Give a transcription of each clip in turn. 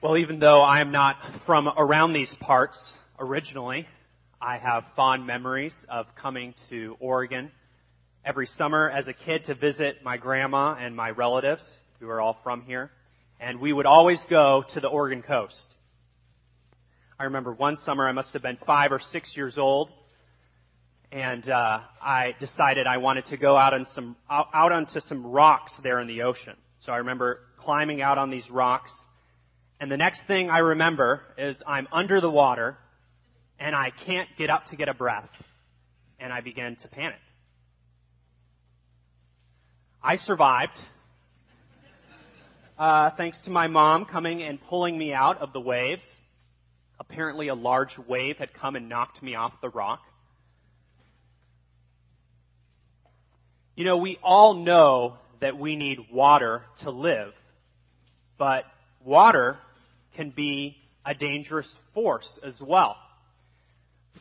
Well, even though I am not from around these parts originally, I have fond memories of coming to Oregon every summer as a kid to visit my grandma and my relatives who are all from here. And we would always go to the Oregon coast. I remember one summer I must have been five or six years old, and uh, I decided I wanted to go out on some out, out onto some rocks there in the ocean. So I remember climbing out on these rocks, and the next thing I remember is I'm under the water, and I can't get up to get a breath, and I begin to panic. I survived. Uh, thanks to my mom coming and pulling me out of the waves. Apparently, a large wave had come and knocked me off the rock. You know, we all know that we need water to live, but water can be a dangerous force as well.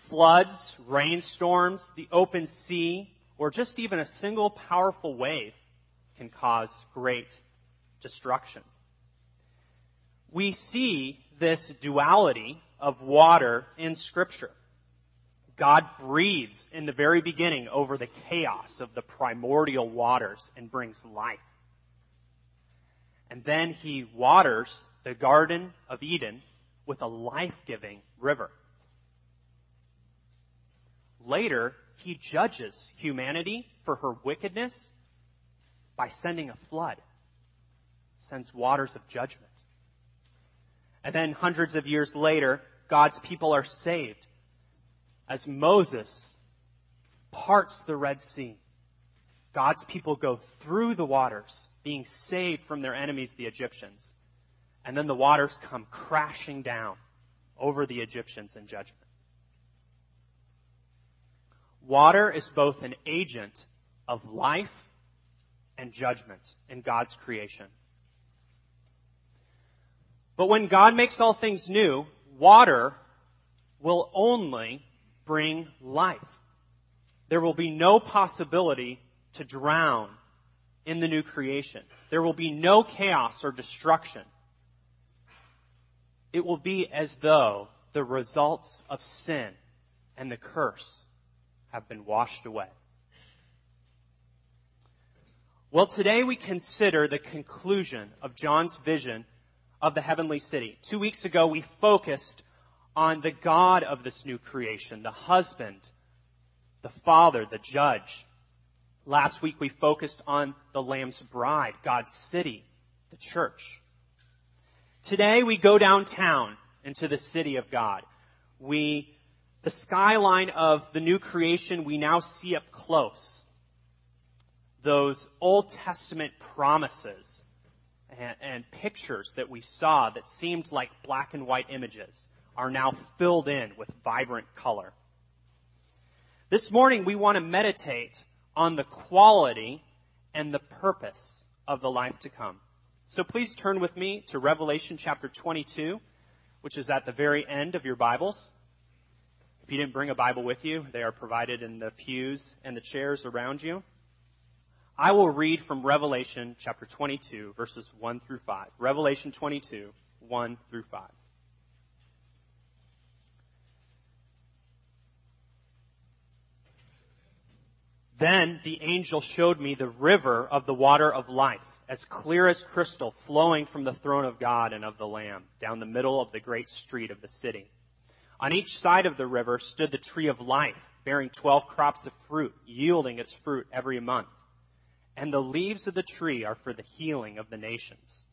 Floods, rainstorms, the open sea, or just even a single powerful wave can cause great destruction. We see this duality of water in Scripture. God breathes in the very beginning over the chaos of the primordial waters and brings life. And then he waters the Garden of Eden with a life giving river. Later, he judges humanity for her wickedness by sending a flood, sends waters of judgment. And then hundreds of years later, God's people are saved as Moses parts the Red Sea. God's people go through the waters, being saved from their enemies, the Egyptians. And then the waters come crashing down over the Egyptians in judgment. Water is both an agent of life and judgment in God's creation. But when God makes all things new, water will only bring life. There will be no possibility to drown in the new creation. There will be no chaos or destruction. It will be as though the results of sin and the curse have been washed away. Well, today we consider the conclusion of John's vision of the heavenly city. Two weeks ago we focused on the God of this new creation, the husband, the father, the judge. Last week we focused on the Lamb's bride, God's city, the church. Today we go downtown into the city of God. We, the skyline of the new creation we now see up close. Those Old Testament promises and, and pictures that we saw that seemed like black and white images are now filled in with vibrant color. This morning we want to meditate on the quality and the purpose of the life to come. So please turn with me to Revelation chapter 22, which is at the very end of your Bibles. If you didn't bring a Bible with you, they are provided in the pews and the chairs around you. I will read from Revelation chapter 22, verses 1 through 5. Revelation 22, 1 through 5. Then the angel showed me the river of the water of life, as clear as crystal, flowing from the throne of God and of the Lamb, down the middle of the great street of the city. On each side of the river stood the tree of life, bearing twelve crops of fruit, yielding its fruit every month. And the leaves of the tree are for the healing of the nations.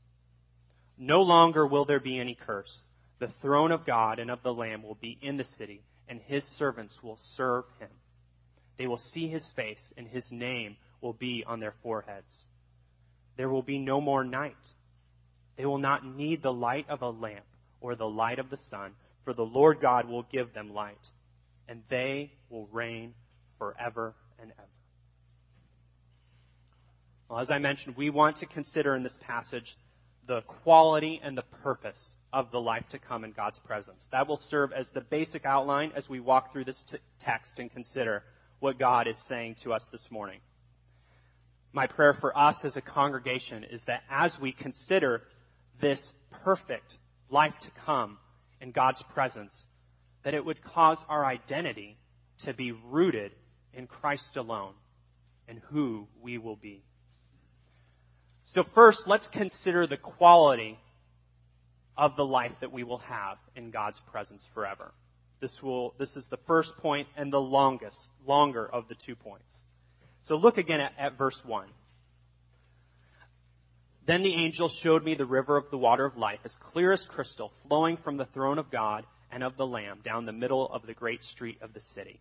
No longer will there be any curse. The throne of God and of the Lamb will be in the city, and his servants will serve him. They will see his face, and his name will be on their foreheads. There will be no more night. They will not need the light of a lamp or the light of the sun, for the Lord God will give them light, and they will reign forever and ever. Well, as I mentioned, we want to consider in this passage the quality and the purpose of the life to come in God's presence. That will serve as the basic outline as we walk through this t- text and consider what God is saying to us this morning. My prayer for us as a congregation is that as we consider this perfect life to come in God's presence, that it would cause our identity to be rooted in Christ alone and who we will be. So first, let's consider the quality of the life that we will have in God's presence forever. This will, this is the first point and the longest, longer of the two points. So look again at, at verse 1. Then the angel showed me the river of the water of life, as clear as crystal, flowing from the throne of God and of the Lamb down the middle of the great street of the city.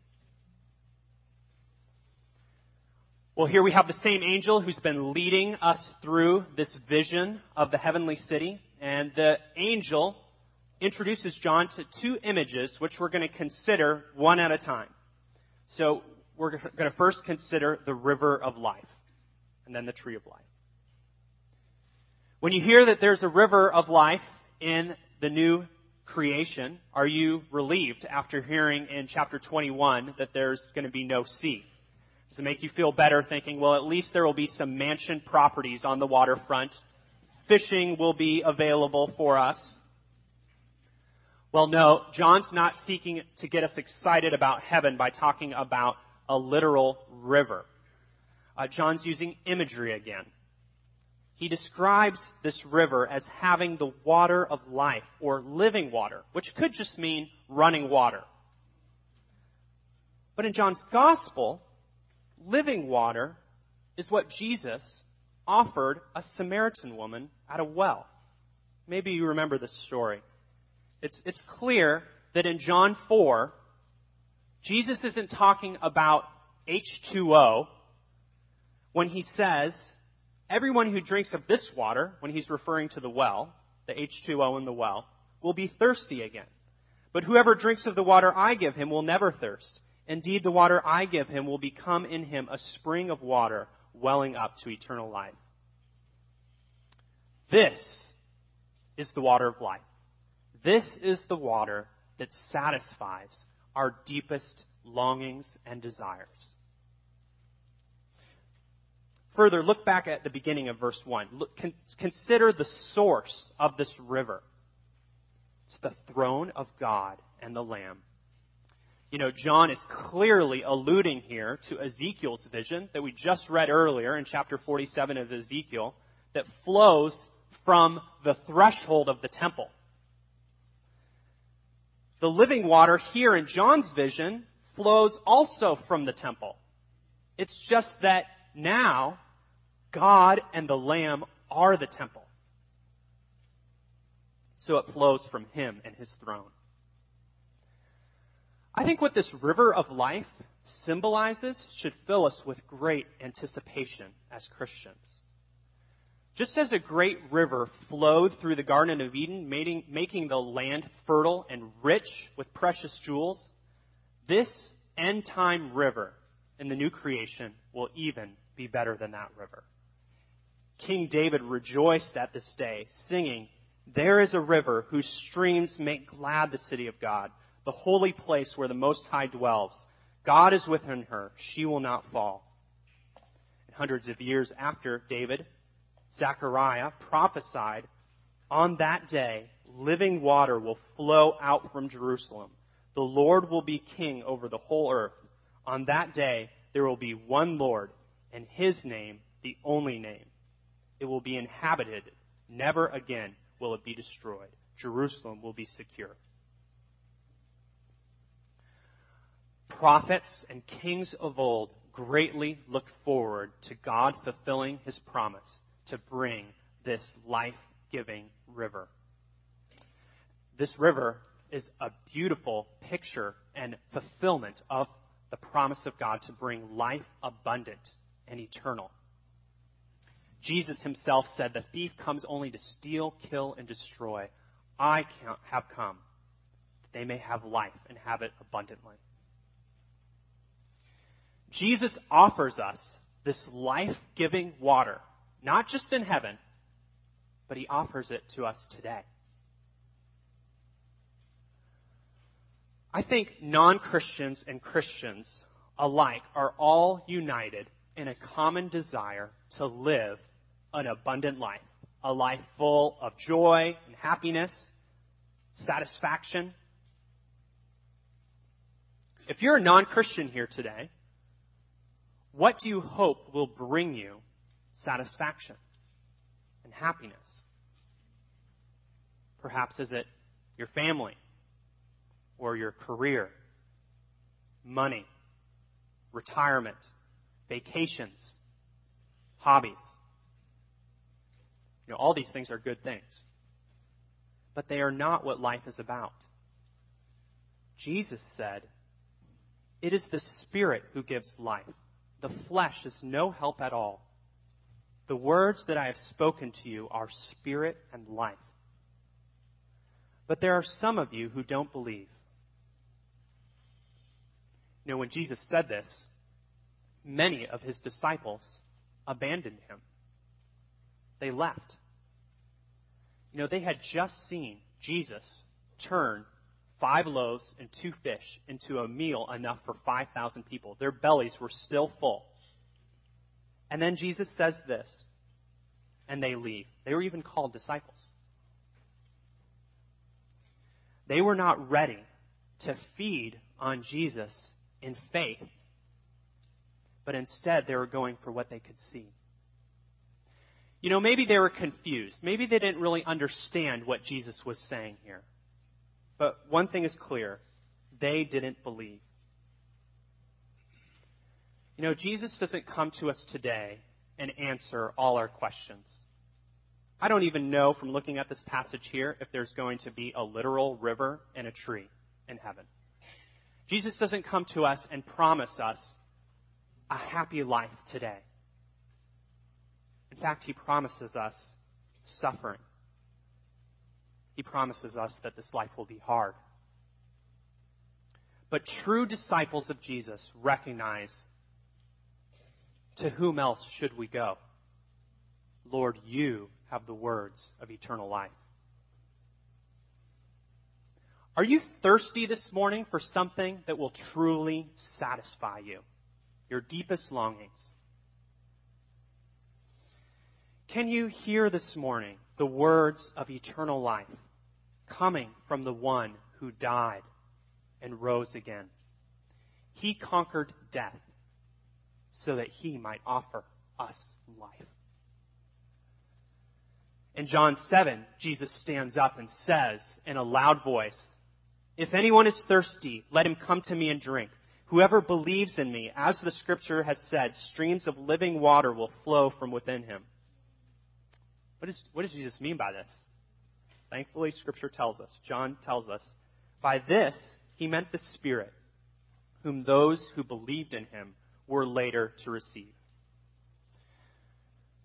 Well, here we have the same angel who's been leading us through this vision of the heavenly city. And the angel introduces John to two images, which we're going to consider one at a time. So we're going to first consider the river of life, and then the tree of life. When you hear that there's a river of life in the new creation, are you relieved after hearing in chapter 21 that there's going to be no sea? Does it make you feel better thinking, well, at least there will be some mansion properties on the waterfront? Fishing will be available for us. Well, no, John's not seeking to get us excited about heaven by talking about a literal river. Uh, John's using imagery again. He describes this river as having the water of life, or living water, which could just mean running water. But in John's Gospel, living water is what Jesus offered a Samaritan woman at a well. Maybe you remember this story. It's, it's clear that in John 4, Jesus isn't talking about H2O when he says, everyone who drinks of this water, when he's referring to the well, the H2O in the well, will be thirsty again. But whoever drinks of the water I give him will never thirst. Indeed, the water I give him will become in him a spring of water welling up to eternal life. This is the water of life. This is the water that satisfies our deepest longings and desires. Further, look back at the beginning of verse 1. Look, con- consider the source of this river. It's the throne of God and the Lamb you know, John is clearly alluding here to Ezekiel's vision that we just read earlier in chapter 47 of Ezekiel that flows from the threshold of the temple. The living water here in John's vision flows also from the temple. It's just that now God and the Lamb are the temple. So it flows from him and his throne. I think what this river of life symbolizes should fill us with great anticipation as Christians. Just as a great river flowed through the Garden of Eden, making the land fertile and rich with precious jewels, this end time river in the new creation will even be better than that river. King David rejoiced at this day, singing, There is a river whose streams make glad the city of God the holy place where the Most High dwells. God is within her. She will not fall. And hundreds of years after David, Zechariah prophesied, on that day, living water will flow out from Jerusalem. The Lord will be king over the whole earth. On that day, there will be one Lord, and his name the only name. It will be inhabited. Never again will it be destroyed. Jerusalem will be secure. prophets and kings of old greatly looked forward to God fulfilling his promise to bring this life giving river. This river is a beautiful picture and fulfillment of the promise of God to bring life abundant and eternal. Jesus himself said, The thief comes only to steal, kill, and destroy. I have come that they may have life and have it abundantly. Jesus offers us this life giving water, not just in heaven, but he offers it to us today. I think non Christians and Christians alike are all united in a common desire to live an abundant life, a life full of joy and happiness, Satisfaction? If you're a non Christian here today, what do you hope will bring you satisfaction and happiness? Perhaps is it your family or your career, money, retirement, vacations, hobbies. You know, all these things are good things. But they are not what life is about. Jesus said, It is the Spirit who gives life. The flesh is no help at all. The words that I have spoken to you are spirit and life. But there are some of you who don't believe. You know, when Jesus said this, many of his disciples abandoned him. They left. You know, they had just seen Jesus turn five loaves and two fish into a meal enough for 5,000 people. Their bellies were still full. And then Jesus says this, and they leave. They were even called disciples. They were not ready to feed on Jesus in faith, but instead they were going for what they could see. You know, maybe they were confused. Maybe they didn't really understand what Jesus was saying here. But one thing is clear they didn't believe. You know, Jesus doesn't come to us today and answer all our questions. I don't even know from looking at this passage here if there's going to be a literal river and a tree in heaven. Jesus doesn't come to us and promise us a happy life today. In fact, he promises us suffering. He promises us that this life will be hard. But true disciples of Jesus recognize to whom else should we go? Lord, you have the words of eternal life. Are you thirsty this morning for something that will truly satisfy you? Your deepest longings. Can you hear this morning the words of eternal life coming from the one who died and rose again? He conquered death so that he might offer us life. In John 7, Jesus stands up and says in a loud voice, If anyone is thirsty, let him come to me and drink. Whoever believes in me, as the scripture has said, streams of living water will flow from within him. What, is, what does Jesus mean by this? Thankfully, scripture tells us, John tells us, by this he meant the Spirit, whom those who believed in him were later to receive.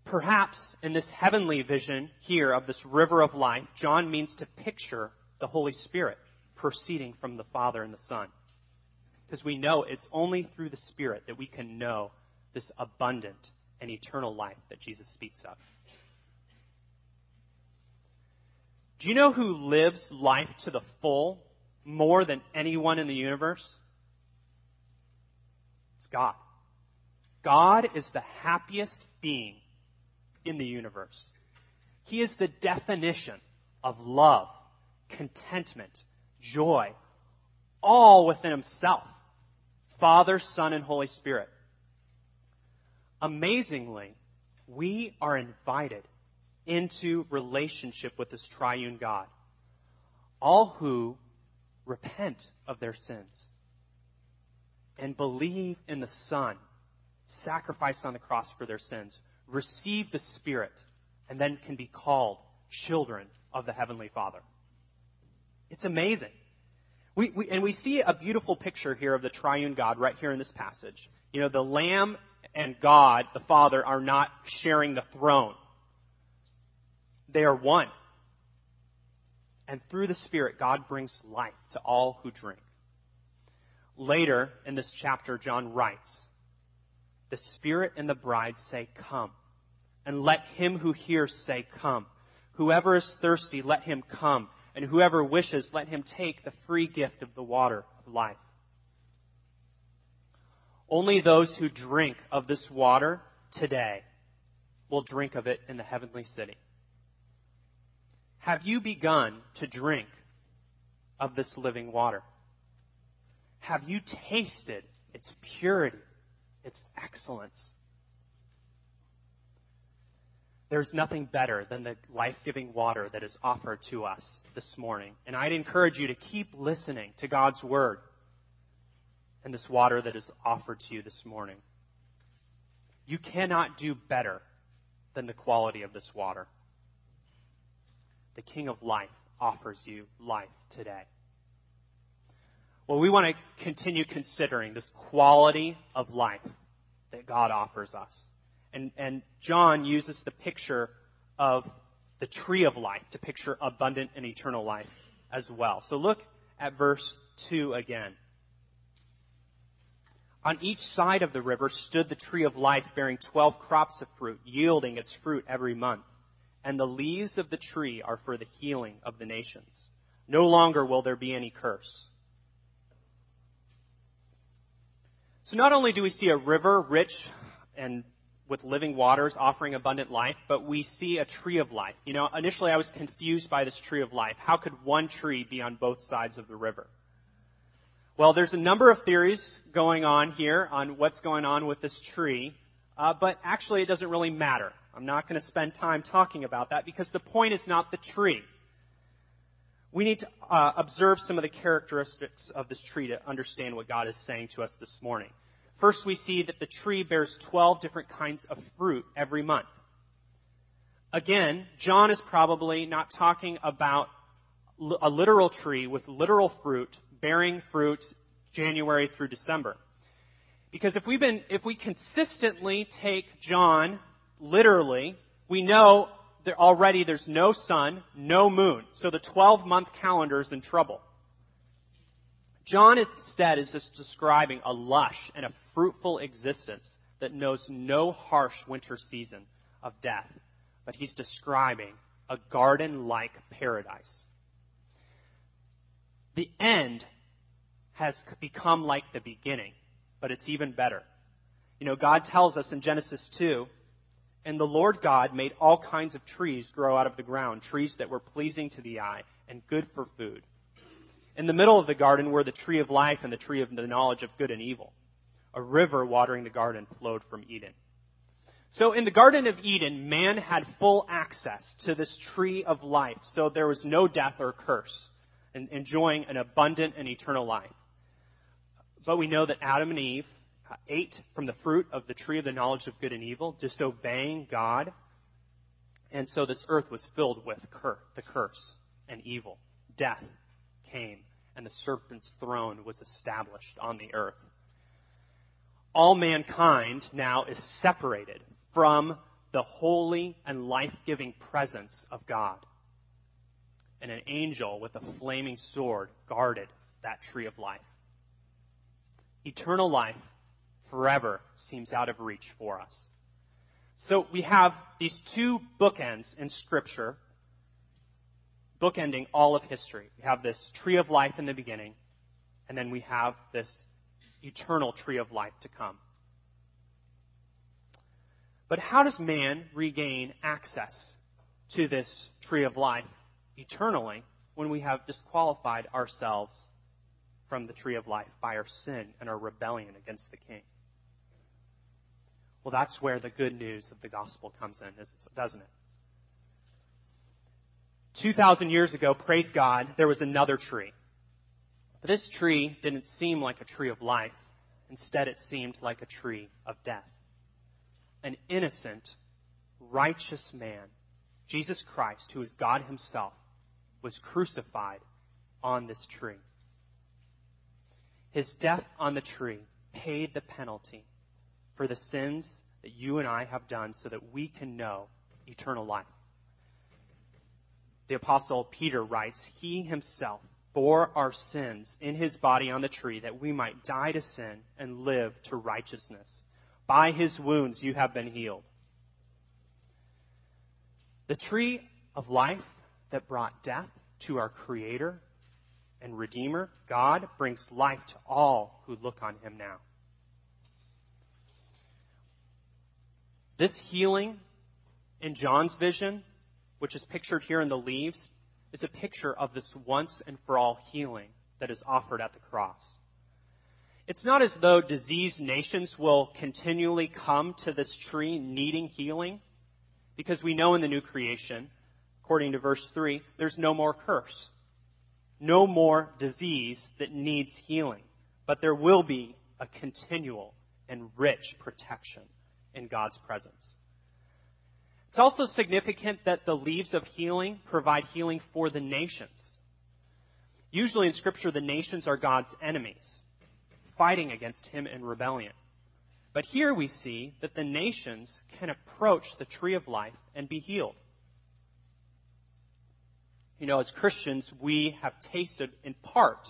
Perhaps in this heavenly vision here of this river of life, John means to picture the Holy Spirit proceeding from the Father and the Son. Because we know it's only through the Spirit that we can know this abundant and eternal life that Jesus speaks of. Do you know who lives life to the full more than anyone in the universe? It's God. God is the happiest being in the universe. He is the definition of love, contentment, joy, all within himself. Father, Son, and Holy Spirit. Amazingly, we are invited into relationship with this triune God. All who repent of their sins and believe in the Son, sacrificed on the cross for their sins, receive the Spirit, and then can be called children of the Heavenly Father. It's amazing. We, we, and we see a beautiful picture here of the triune God right here in this passage. You know, the Lamb and God, the Father, are not sharing the throne. They are one. And through the Spirit, God brings life to all who drink. Later in this chapter, John writes, The Spirit and the bride say, Come. And let him who hears say, Come. Whoever is thirsty, let him come. And whoever wishes, let him take the free gift of the water of life. Only those who drink of this water today will drink of it in the heavenly city. Have you begun to drink of this living water? Have you tasted its purity, its excellence? There's nothing better than the life giving water that is offered to us this morning. And I'd encourage you to keep listening to God's Word and this water that is offered to you this morning. You cannot do better than the quality of this water. The King of life offers you life today. Well, we want to continue considering this quality of life that God offers us. And, and John uses the picture of the tree of life to picture abundant and eternal life as well. So look at verse 2 again. On each side of the river stood the tree of life bearing twelve crops of fruit, yielding its fruit every month. And the leaves of the tree are for the healing of the nations. No longer will there be any curse. So not only do we see a river rich and with living waters offering abundant life, but we see a tree of life. You know, initially I was confused by this tree of life. How could one tree be on both sides of the river? Well, there's a number of theories going on here on what's going on with this tree, uh, but actually it doesn't really matter. I'm not going to spend time talking about that because the point is not the tree. We need to uh, observe some of the characteristics of this tree to understand what God is saying to us this morning. First, we see that the tree bears 12 different kinds of fruit every month. Again, John is probably not talking about a literal tree with literal fruit bearing fruit January through December. Because if we've been, if we consistently take John literally, we know that already there's no sun, no moon. So the 12 month calendar is in trouble. John instead is just describing a lush and a fruitful existence that knows no harsh winter season of death, but he's describing a garden like paradise. The end has become like the beginning, but it's even better. You know, God tells us in Genesis 2 and the Lord God made all kinds of trees grow out of the ground, trees that were pleasing to the eye and good for food. In the middle of the garden were the tree of life and the tree of the knowledge of good and evil. A river watering the garden flowed from Eden. So in the Garden of Eden, man had full access to this tree of life, so there was no death or curse, and enjoying an abundant and eternal life. But we know that Adam and Eve Uh, ate from the fruit of the tree of the knowledge of good and evil, disobeying God, and so this earth was filled with cur- the curse and evil. Death came and the serpent's throne was established on the earth. All mankind now is separated from the holy and life giving presence of God. And an angel with a flaming sword guarded that tree of life. Eternal life forever seems out of reach for us. So we have these two bookends in Scripture bookending all of history. We have this tree of life in the beginning, and then we have this eternal tree of life to come. But how does man regain access to this tree of life eternally when we have disqualified ourselves from the tree of life by our sin and our rebellion against the king? Well, that's where the good news of the gospel comes in, doesn't it? 2,000 years ago, praise God, there was another tree. But this tree didn't seem like a tree of life. Instead, it seemed like a tree of death. An innocent, righteous man, Jesus Christ, who is God Himself, was crucified on this tree. His death on the tree paid the penalty for the sins that you and I have done so that we can know eternal life the apostle Peter writes, He himself bore our sins in his body on the tree that we might die to sin and live to righteousness. By his wounds you have been healed. The tree of life that brought death to our Creator and Redeemer, God, brings life to all who look on him now. This healing in John's vision which is pictured here in the leaves, is a picture of this once and for all healing that is offered at the cross. It's not as though diseased nations will continually come to this tree needing healing, because we know in the new creation, according to verse 3, there's no more curse, no more disease that needs healing, but there will be a continual and rich protection in God's presence. It's also significant that the leaves of healing provide healing for the nations. Usually in Scripture, the nations are God's enemies, fighting against Him in rebellion. But here we see that the nations can approach the tree of life and be healed. You know, as Christians, we have tasted in part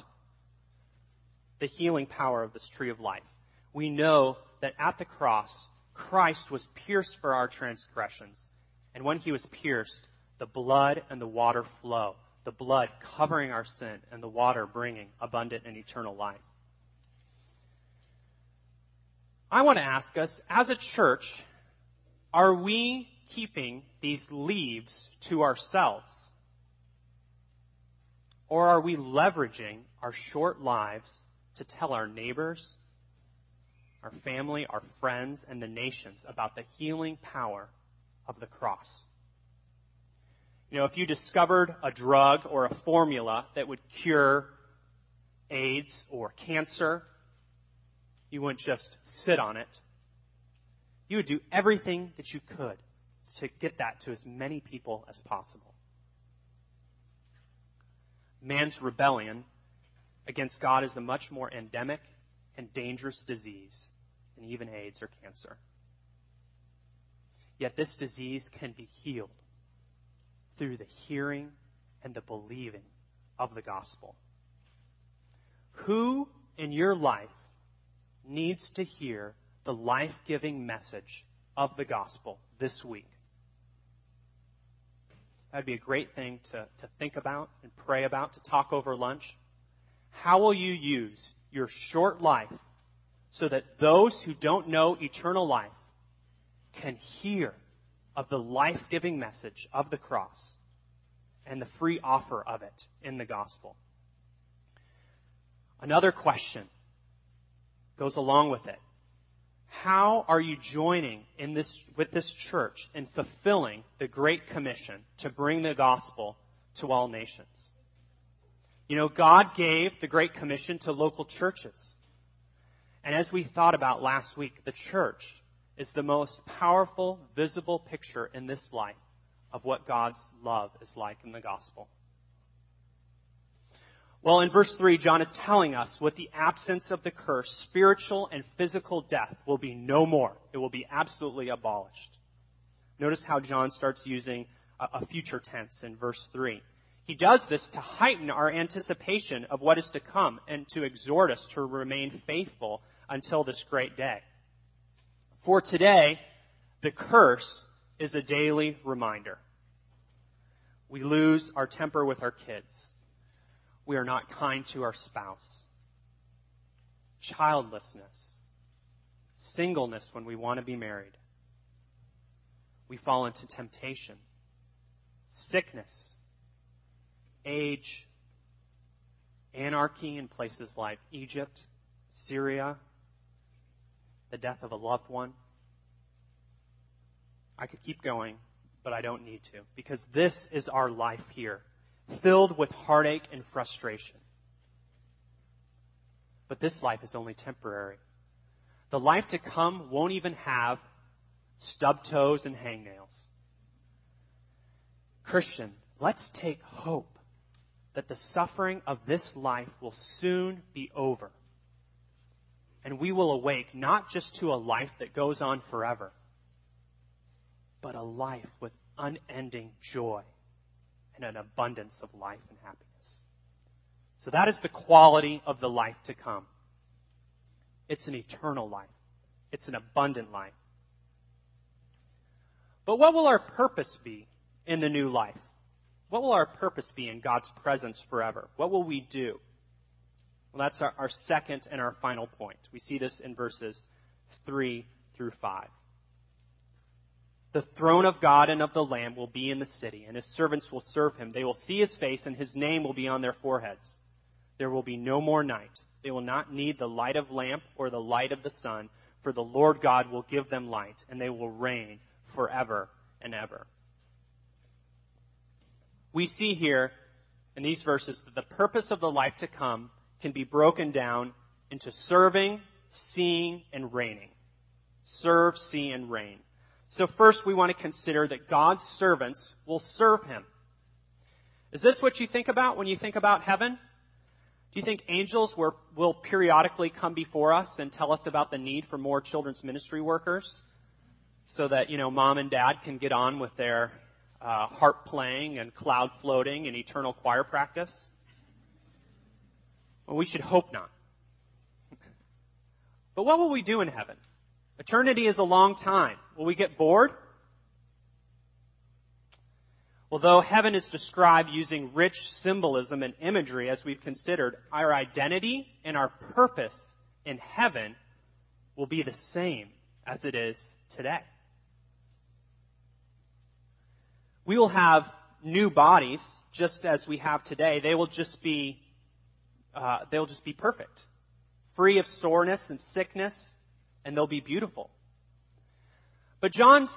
the healing power of this tree of life. We know that at the cross, Christ was pierced for our transgressions. And when he was pierced, the blood and the water flow. The blood covering our sin and the water bringing abundant and eternal life. I want to ask us, as a church, are we keeping these leaves to ourselves? Or are we leveraging our short lives to tell our neighbors, our family, our friends, and the nations about the healing power of the cross. You know, if you discovered a drug or a formula that would cure AIDS or cancer, you wouldn't just sit on it. You would do everything that you could to get that to as many people as possible. Man's rebellion against God is a much more endemic and dangerous disease and even AIDS or cancer. Yet this disease can be healed through the hearing and the believing of the gospel. Who in your life needs to hear the life giving message of the gospel this week? That'd be a great thing to, to think about and pray about, to talk over lunch. How will you use your short life so that those who don't know eternal life can hear of the life giving message of the cross and the free offer of it in the gospel? Another question goes along with it. How are you joining in this, with this church in fulfilling the Great Commission to bring the gospel to all nations? You know, God gave the Great Commission to local churches. And as we thought about last week, the church is the most powerful, visible picture in this life of what God's love is like in the gospel. Well, in verse 3, John is telling us with the absence of the curse, spiritual and physical death will be no more. It will be absolutely abolished. Notice how John starts using a, future tense in verse 3. He does this to heighten our anticipation of what is to come and to exhort us to remain faithful until this great day. For today, the curse is a daily reminder. We lose our temper with our kids. We are not kind to our spouse. Childlessness. Singleness when we want to be married. We fall into temptation. Sickness age, anarchy in places like Egypt, Syria, the death of a loved one. I could keep going, but I don't need to, because this is our life here, filled with heartache and frustration. But this life is only temporary. The life to come won't even have stub toes and hangnails. Christian, let's take hope that the suffering of this life will soon be over. And we will awake not just to a life that goes on forever, but a life with unending joy and an abundance of life and happiness. So that is the quality of the life to come. It's an eternal life. It's an abundant life. But what will our purpose be in the new life? What will our purpose be in God's presence forever? What will we do? Well, that's our, our second and our final point. We see this in verses 3 through 5. The throne of God and of the Lamb will be in the city, and his servants will serve him. They will see his face, and his name will be on their foreheads. There will be no more night. They will not need the light of lamp or the light of the sun, for the Lord God will give them light, and they will reign forever and ever. We see here in these verses that the purpose of the life to come can be broken down into serving, seeing, and reigning. Serve, see, and reign. So first we want to consider that God's servants will serve Him. Is this what you think about when you think about heaven? Do you think angels will, will periodically come before us and tell us about the need for more children's ministry workers so that, you know, mom and dad can get on with their uh, harp playing and cloud floating and eternal choir practice? Well, we should hope not. But what will we do in heaven? Eternity is a long time. Will we get bored? Although heaven is described using rich symbolism and imagery as we've considered, our identity and our purpose in heaven will be the same as it is today. We will have new bodies just as we have today. They will just be, uh, they'll just be perfect, free of soreness and sickness, and they'll be beautiful. But John's,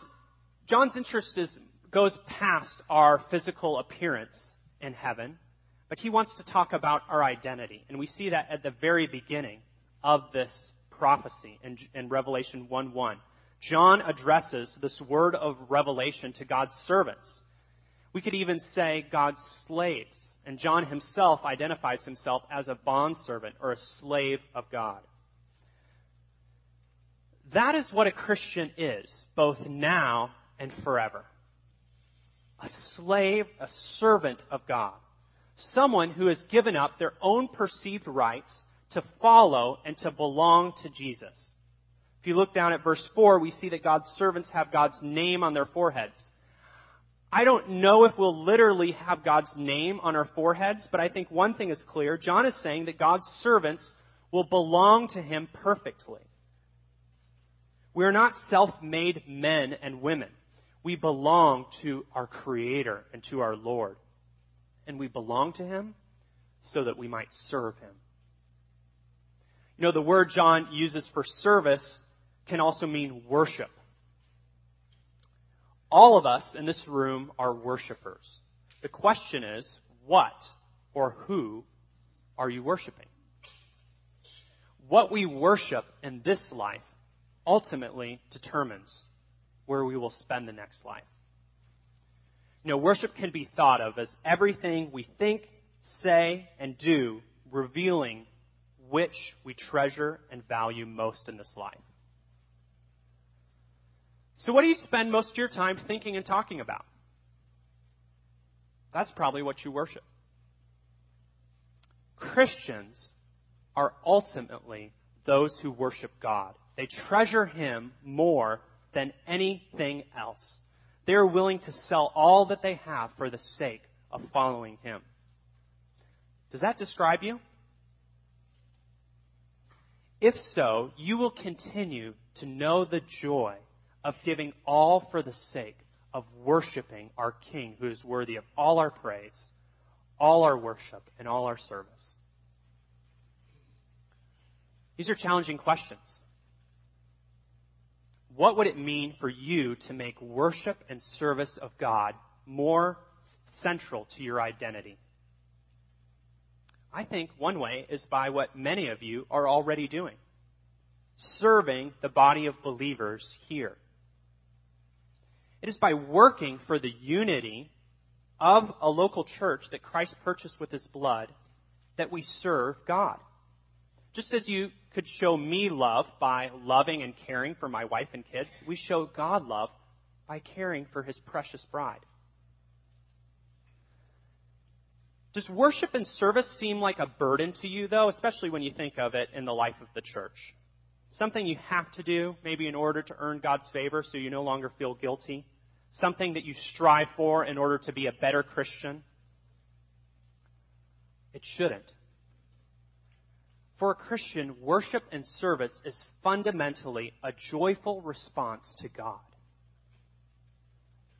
John's interest is goes past our physical appearance in heaven, but he wants to talk about our identity. And we see that at the very beginning of this prophecy in, in Revelation 1 1. John addresses this word of revelation to God's servants. We could even say God's slaves. And John himself identifies himself as a bondservant or a slave of God. That is what a Christian is, both now and forever a slave, a servant of God. Someone who has given up their own perceived rights to follow and to belong to Jesus. If you look down at verse 4, we see that God's servants have God's name on their foreheads. I don't know if we'll literally have God's name on our foreheads, but I think one thing is clear. John is saying that God's servants will belong to him perfectly. We are not self-made men and women. We belong to our Creator and to our Lord. And we belong to Him so that we might serve Him. You know, the word John uses for service can also mean worship. All of us in this room are worshipers. The question is, what or who are you worshiping? What we worship in this life ultimately determines where we will spend the next life. You know, worship can be thought of as everything we think, say, and do, revealing which we treasure and value most in this life. So, what do you spend most of your time thinking and talking about? That's probably what you worship. Christians are ultimately those who worship God. They treasure Him more than anything else. They are willing to sell all that they have for the sake of following Him. Does that describe you? If so, you will continue to know the joy of giving all for the sake of worshiping our King who is worthy of all our praise, all our worship, and all our service. These are challenging questions. What would it mean for you to make worship and service of God more central to your identity? I think one way is by what many of you are already doing serving the body of believers here. It is by working for the unity of a local church that Christ purchased with his blood that we serve God. Just as you could show me love by loving and caring for my wife and kids, we show God love by caring for his precious bride. Does worship and service seem like a burden to you, though, especially when you think of it in the life of the church? Something you have to do, maybe in order to earn God's favor so you no longer feel guilty? Something that you strive for in order to be a better Christian? It shouldn't. For a Christian, worship and service is fundamentally a joyful response to God.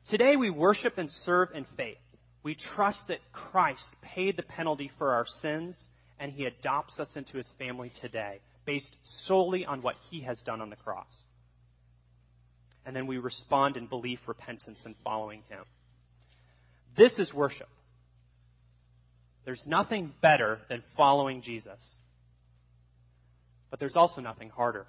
Today we worship and serve in faith. We trust that Christ paid the penalty for our sins and he adopts us into his family today based solely on what he has done on the cross. And then we respond in belief, repentance, and following him. This is worship. There's nothing better than following Jesus. But there's also nothing harder.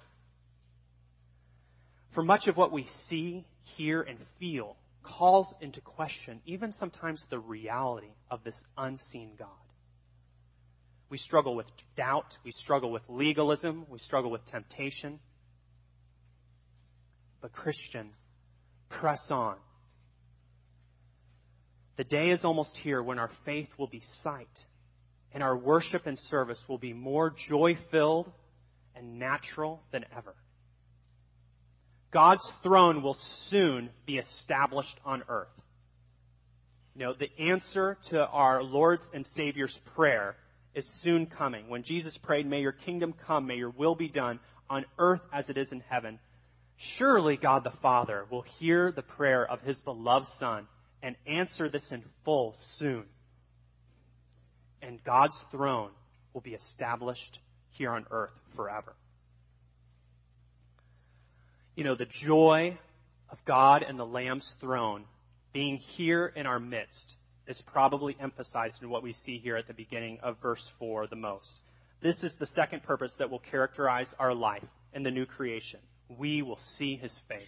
For much of what we see, hear, and feel calls into question even sometimes the reality of this unseen God. We struggle with doubt. We struggle with legalism. We struggle with temptation. But, Christian, press on. The day is almost here when our faith will be sight and our worship and service will be more joy filled and natural than ever. God's throne will soon be established on earth. You know, the answer to our Lord's and Savior's prayer is soon coming. When Jesus prayed, May your kingdom come, may your will be done on earth as it is in heaven. Surely God the Father will hear the prayer of his beloved Son and answer this in full soon. And God's throne will be established here on earth forever. You know, the joy of God and the Lamb's throne being here in our midst is probably emphasized in what we see here at the beginning of verse 4 the most. This is the second purpose that will characterize our life in the new creation. We will see his face.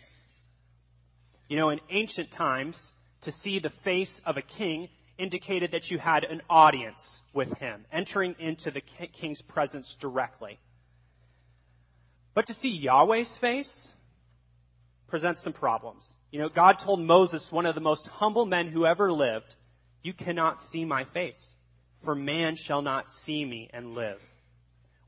You know, in ancient times, to see the face of a king indicated that you had an audience with him, entering into the king's presence directly. But to see Yahweh's face presents some problems. You know, God told Moses, one of the most humble men who ever lived, you cannot see my face, for man shall not see me and live.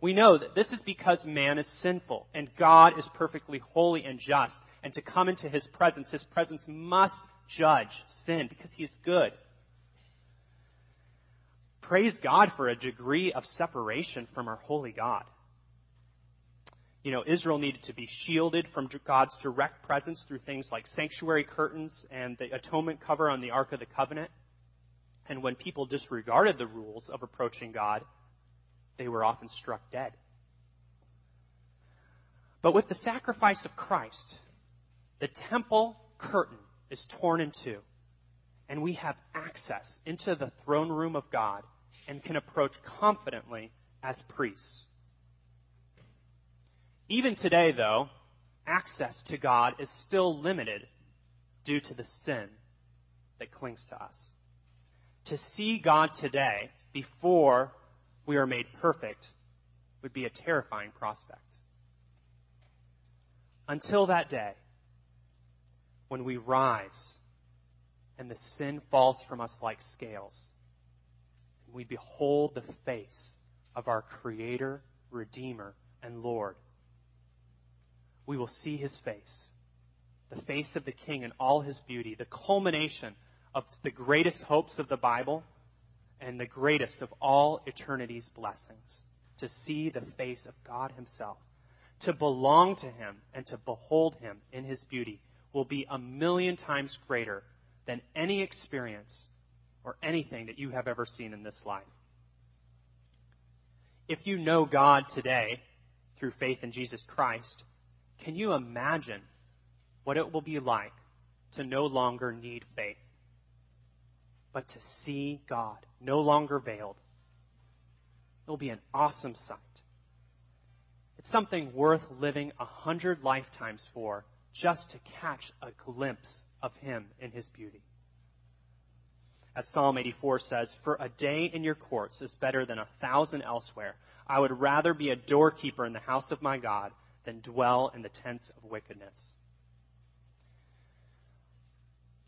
We know that this is because man is sinful and God is perfectly holy and just. And to come into his presence, his presence must judge sin because he is good. Praise God for a degree of separation from our holy God. You know, Israel needed to be shielded from God's direct presence through things like sanctuary curtains and the atonement cover on the Ark of the Covenant. And when people disregarded the rules of approaching God, they were often struck dead. But with the sacrifice of Christ, the temple curtain is torn in two, and we have access into the throne room of God and can approach confidently as priests. Even today, though, access to God is still limited due to the sin that clings to us to see God today before we are made perfect would be a terrifying prospect. Until that day, when we rise and the sin falls from us like scales, and we behold the face of our Creator, Redeemer, and Lord, we will see His face, the face of the King in all His beauty, the culmination of the greatest hopes of the Bible and the greatest of all eternity's blessings to see the face of God Himself, to belong to Him and to behold Him in His beauty will be a million times greater than any experience or anything that you have ever seen in this life. If you know God today through faith in Jesus Christ, can you imagine what it will be like to no longer need faith? But to see God, no longer veiled. It will be an awesome sight. It's something worth living a hundred lifetimes for just to catch a glimpse of Him in His beauty. As Psalm 84 says, For a day in your courts is better than a thousand elsewhere. I would rather be a doorkeeper in the house of my God than dwell in the tents of wickedness.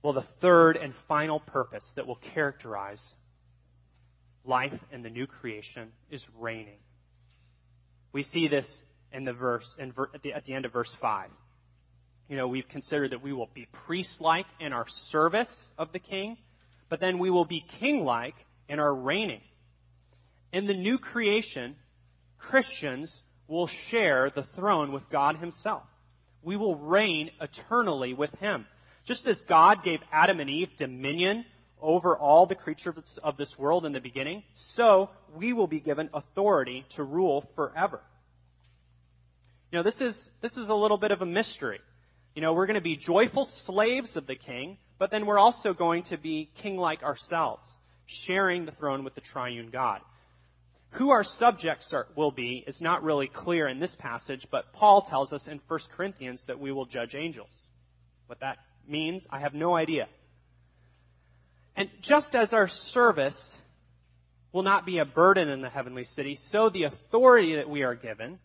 Well, the third and final purpose that will characterize life in the new creation is reigning. We see this in the verse in ver, at, the, at the end of verse five. You know, we've considered that we will be priest-like in our service of the King, but then we will be king-like in our reigning. In the new creation, Christians will share the throne with God Himself. We will reign eternally with Him. Just as God gave Adam and Eve dominion over all the creatures of this world in the beginning, so we will be given authority to rule forever. You know, this is, this is a little bit of a mystery. You know, we're going to be joyful slaves of the king, but then we're also going to be king like ourselves, sharing the throne with the triune God. Who our subjects are, will be is not really clear in this passage, but Paul tells us in 1 Corinthians that we will judge angels. What that means, I have no idea. And just as our service will not be a burden in the heavenly city, so the authority that we are given,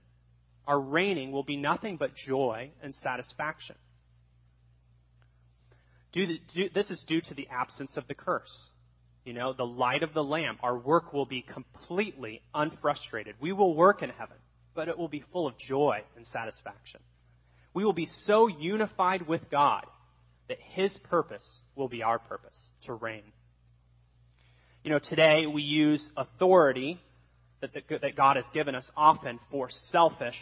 our reigning, will be nothing but joy and satisfaction. this is due to the absence of the curse. You know, the light of the Lamb. Our work will be completely unfrustrated. We will work in heaven, but it will be full of joy and satisfaction. We will be so unified with God that His purpose will be our purpose to reign. You know, today we use authority that, that God has given us often for selfish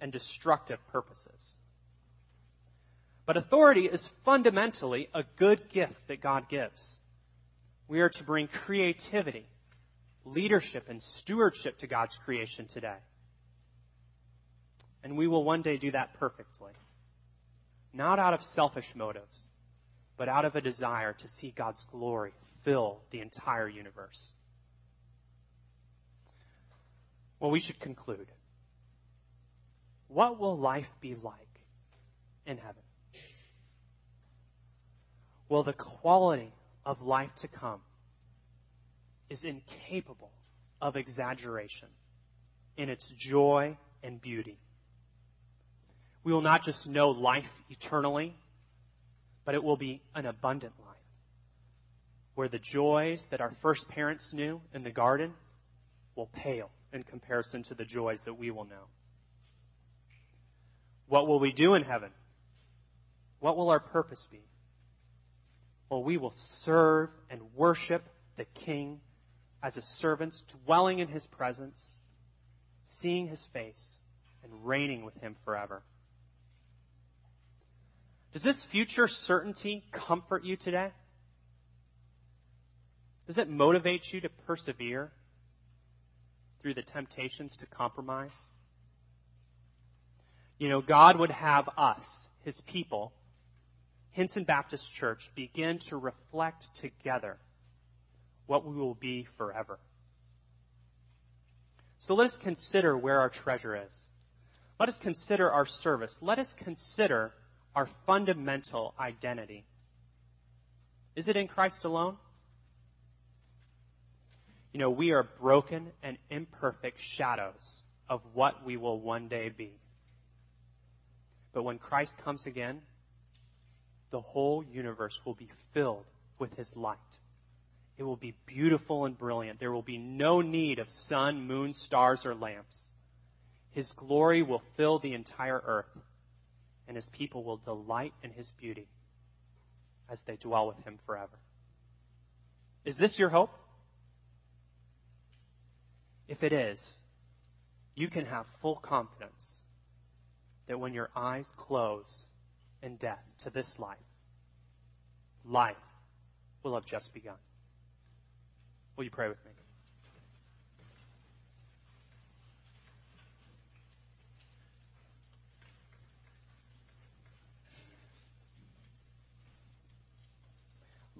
and destructive purposes. But authority is fundamentally a good gift that God gives. We are to bring creativity, leadership, and stewardship to God's creation today. And we will one day do that perfectly. Not out of selfish motives, but out of a desire to see God's glory fill the entire universe. Well, we should conclude. What will life be like in heaven? Well, the quality of life to come is incapable of exaggeration in its joy and beauty. We will not just know life eternally, but it will be an abundant life where the joys that our first parents knew in the garden will pale in comparison to the joys that we will know. What will we do in heaven? What will our purpose be? Well, we will serve and worship the King as a servant, dwelling in his presence, seeing his face, and reigning with him forever. Does this future certainty comfort you today? Does it motivate you to persevere through the temptations to compromise? You know, God would have us, His people, Hinson Baptist Church, begin to reflect together what we will be forever. So let us consider where our treasure is. Let us consider our service. Let us consider our fundamental identity. Is it in Christ alone? You know, we are broken and imperfect shadows of what we will one day be. But when Christ comes again, the whole universe will be filled with his light. It will be beautiful and brilliant. There will be no need of sun, moon, stars, or lamps. His glory will fill the entire earth and his people will delight in his beauty as they dwell with him forever. Is this your hope? If it is, you can have full confidence that when your eyes close in death to this life, life will have just begun. Will you pray with me?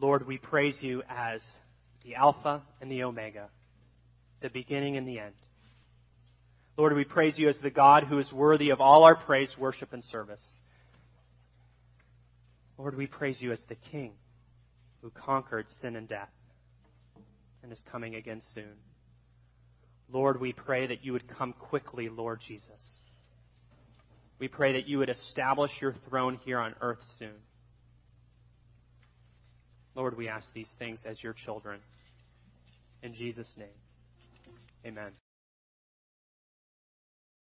Lord, we praise you as the Alpha and the Omega, the beginning and the end. Lord, we praise you as the God who is worthy of all our praise, worship, and service. Lord, we praise you as the King who conquered sin and death and is coming again soon. Lord, we pray that you would come quickly, Lord Jesus. We pray that you would establish your throne here on earth soon. Lord, we ask these things as your children. In Jesus' name, amen.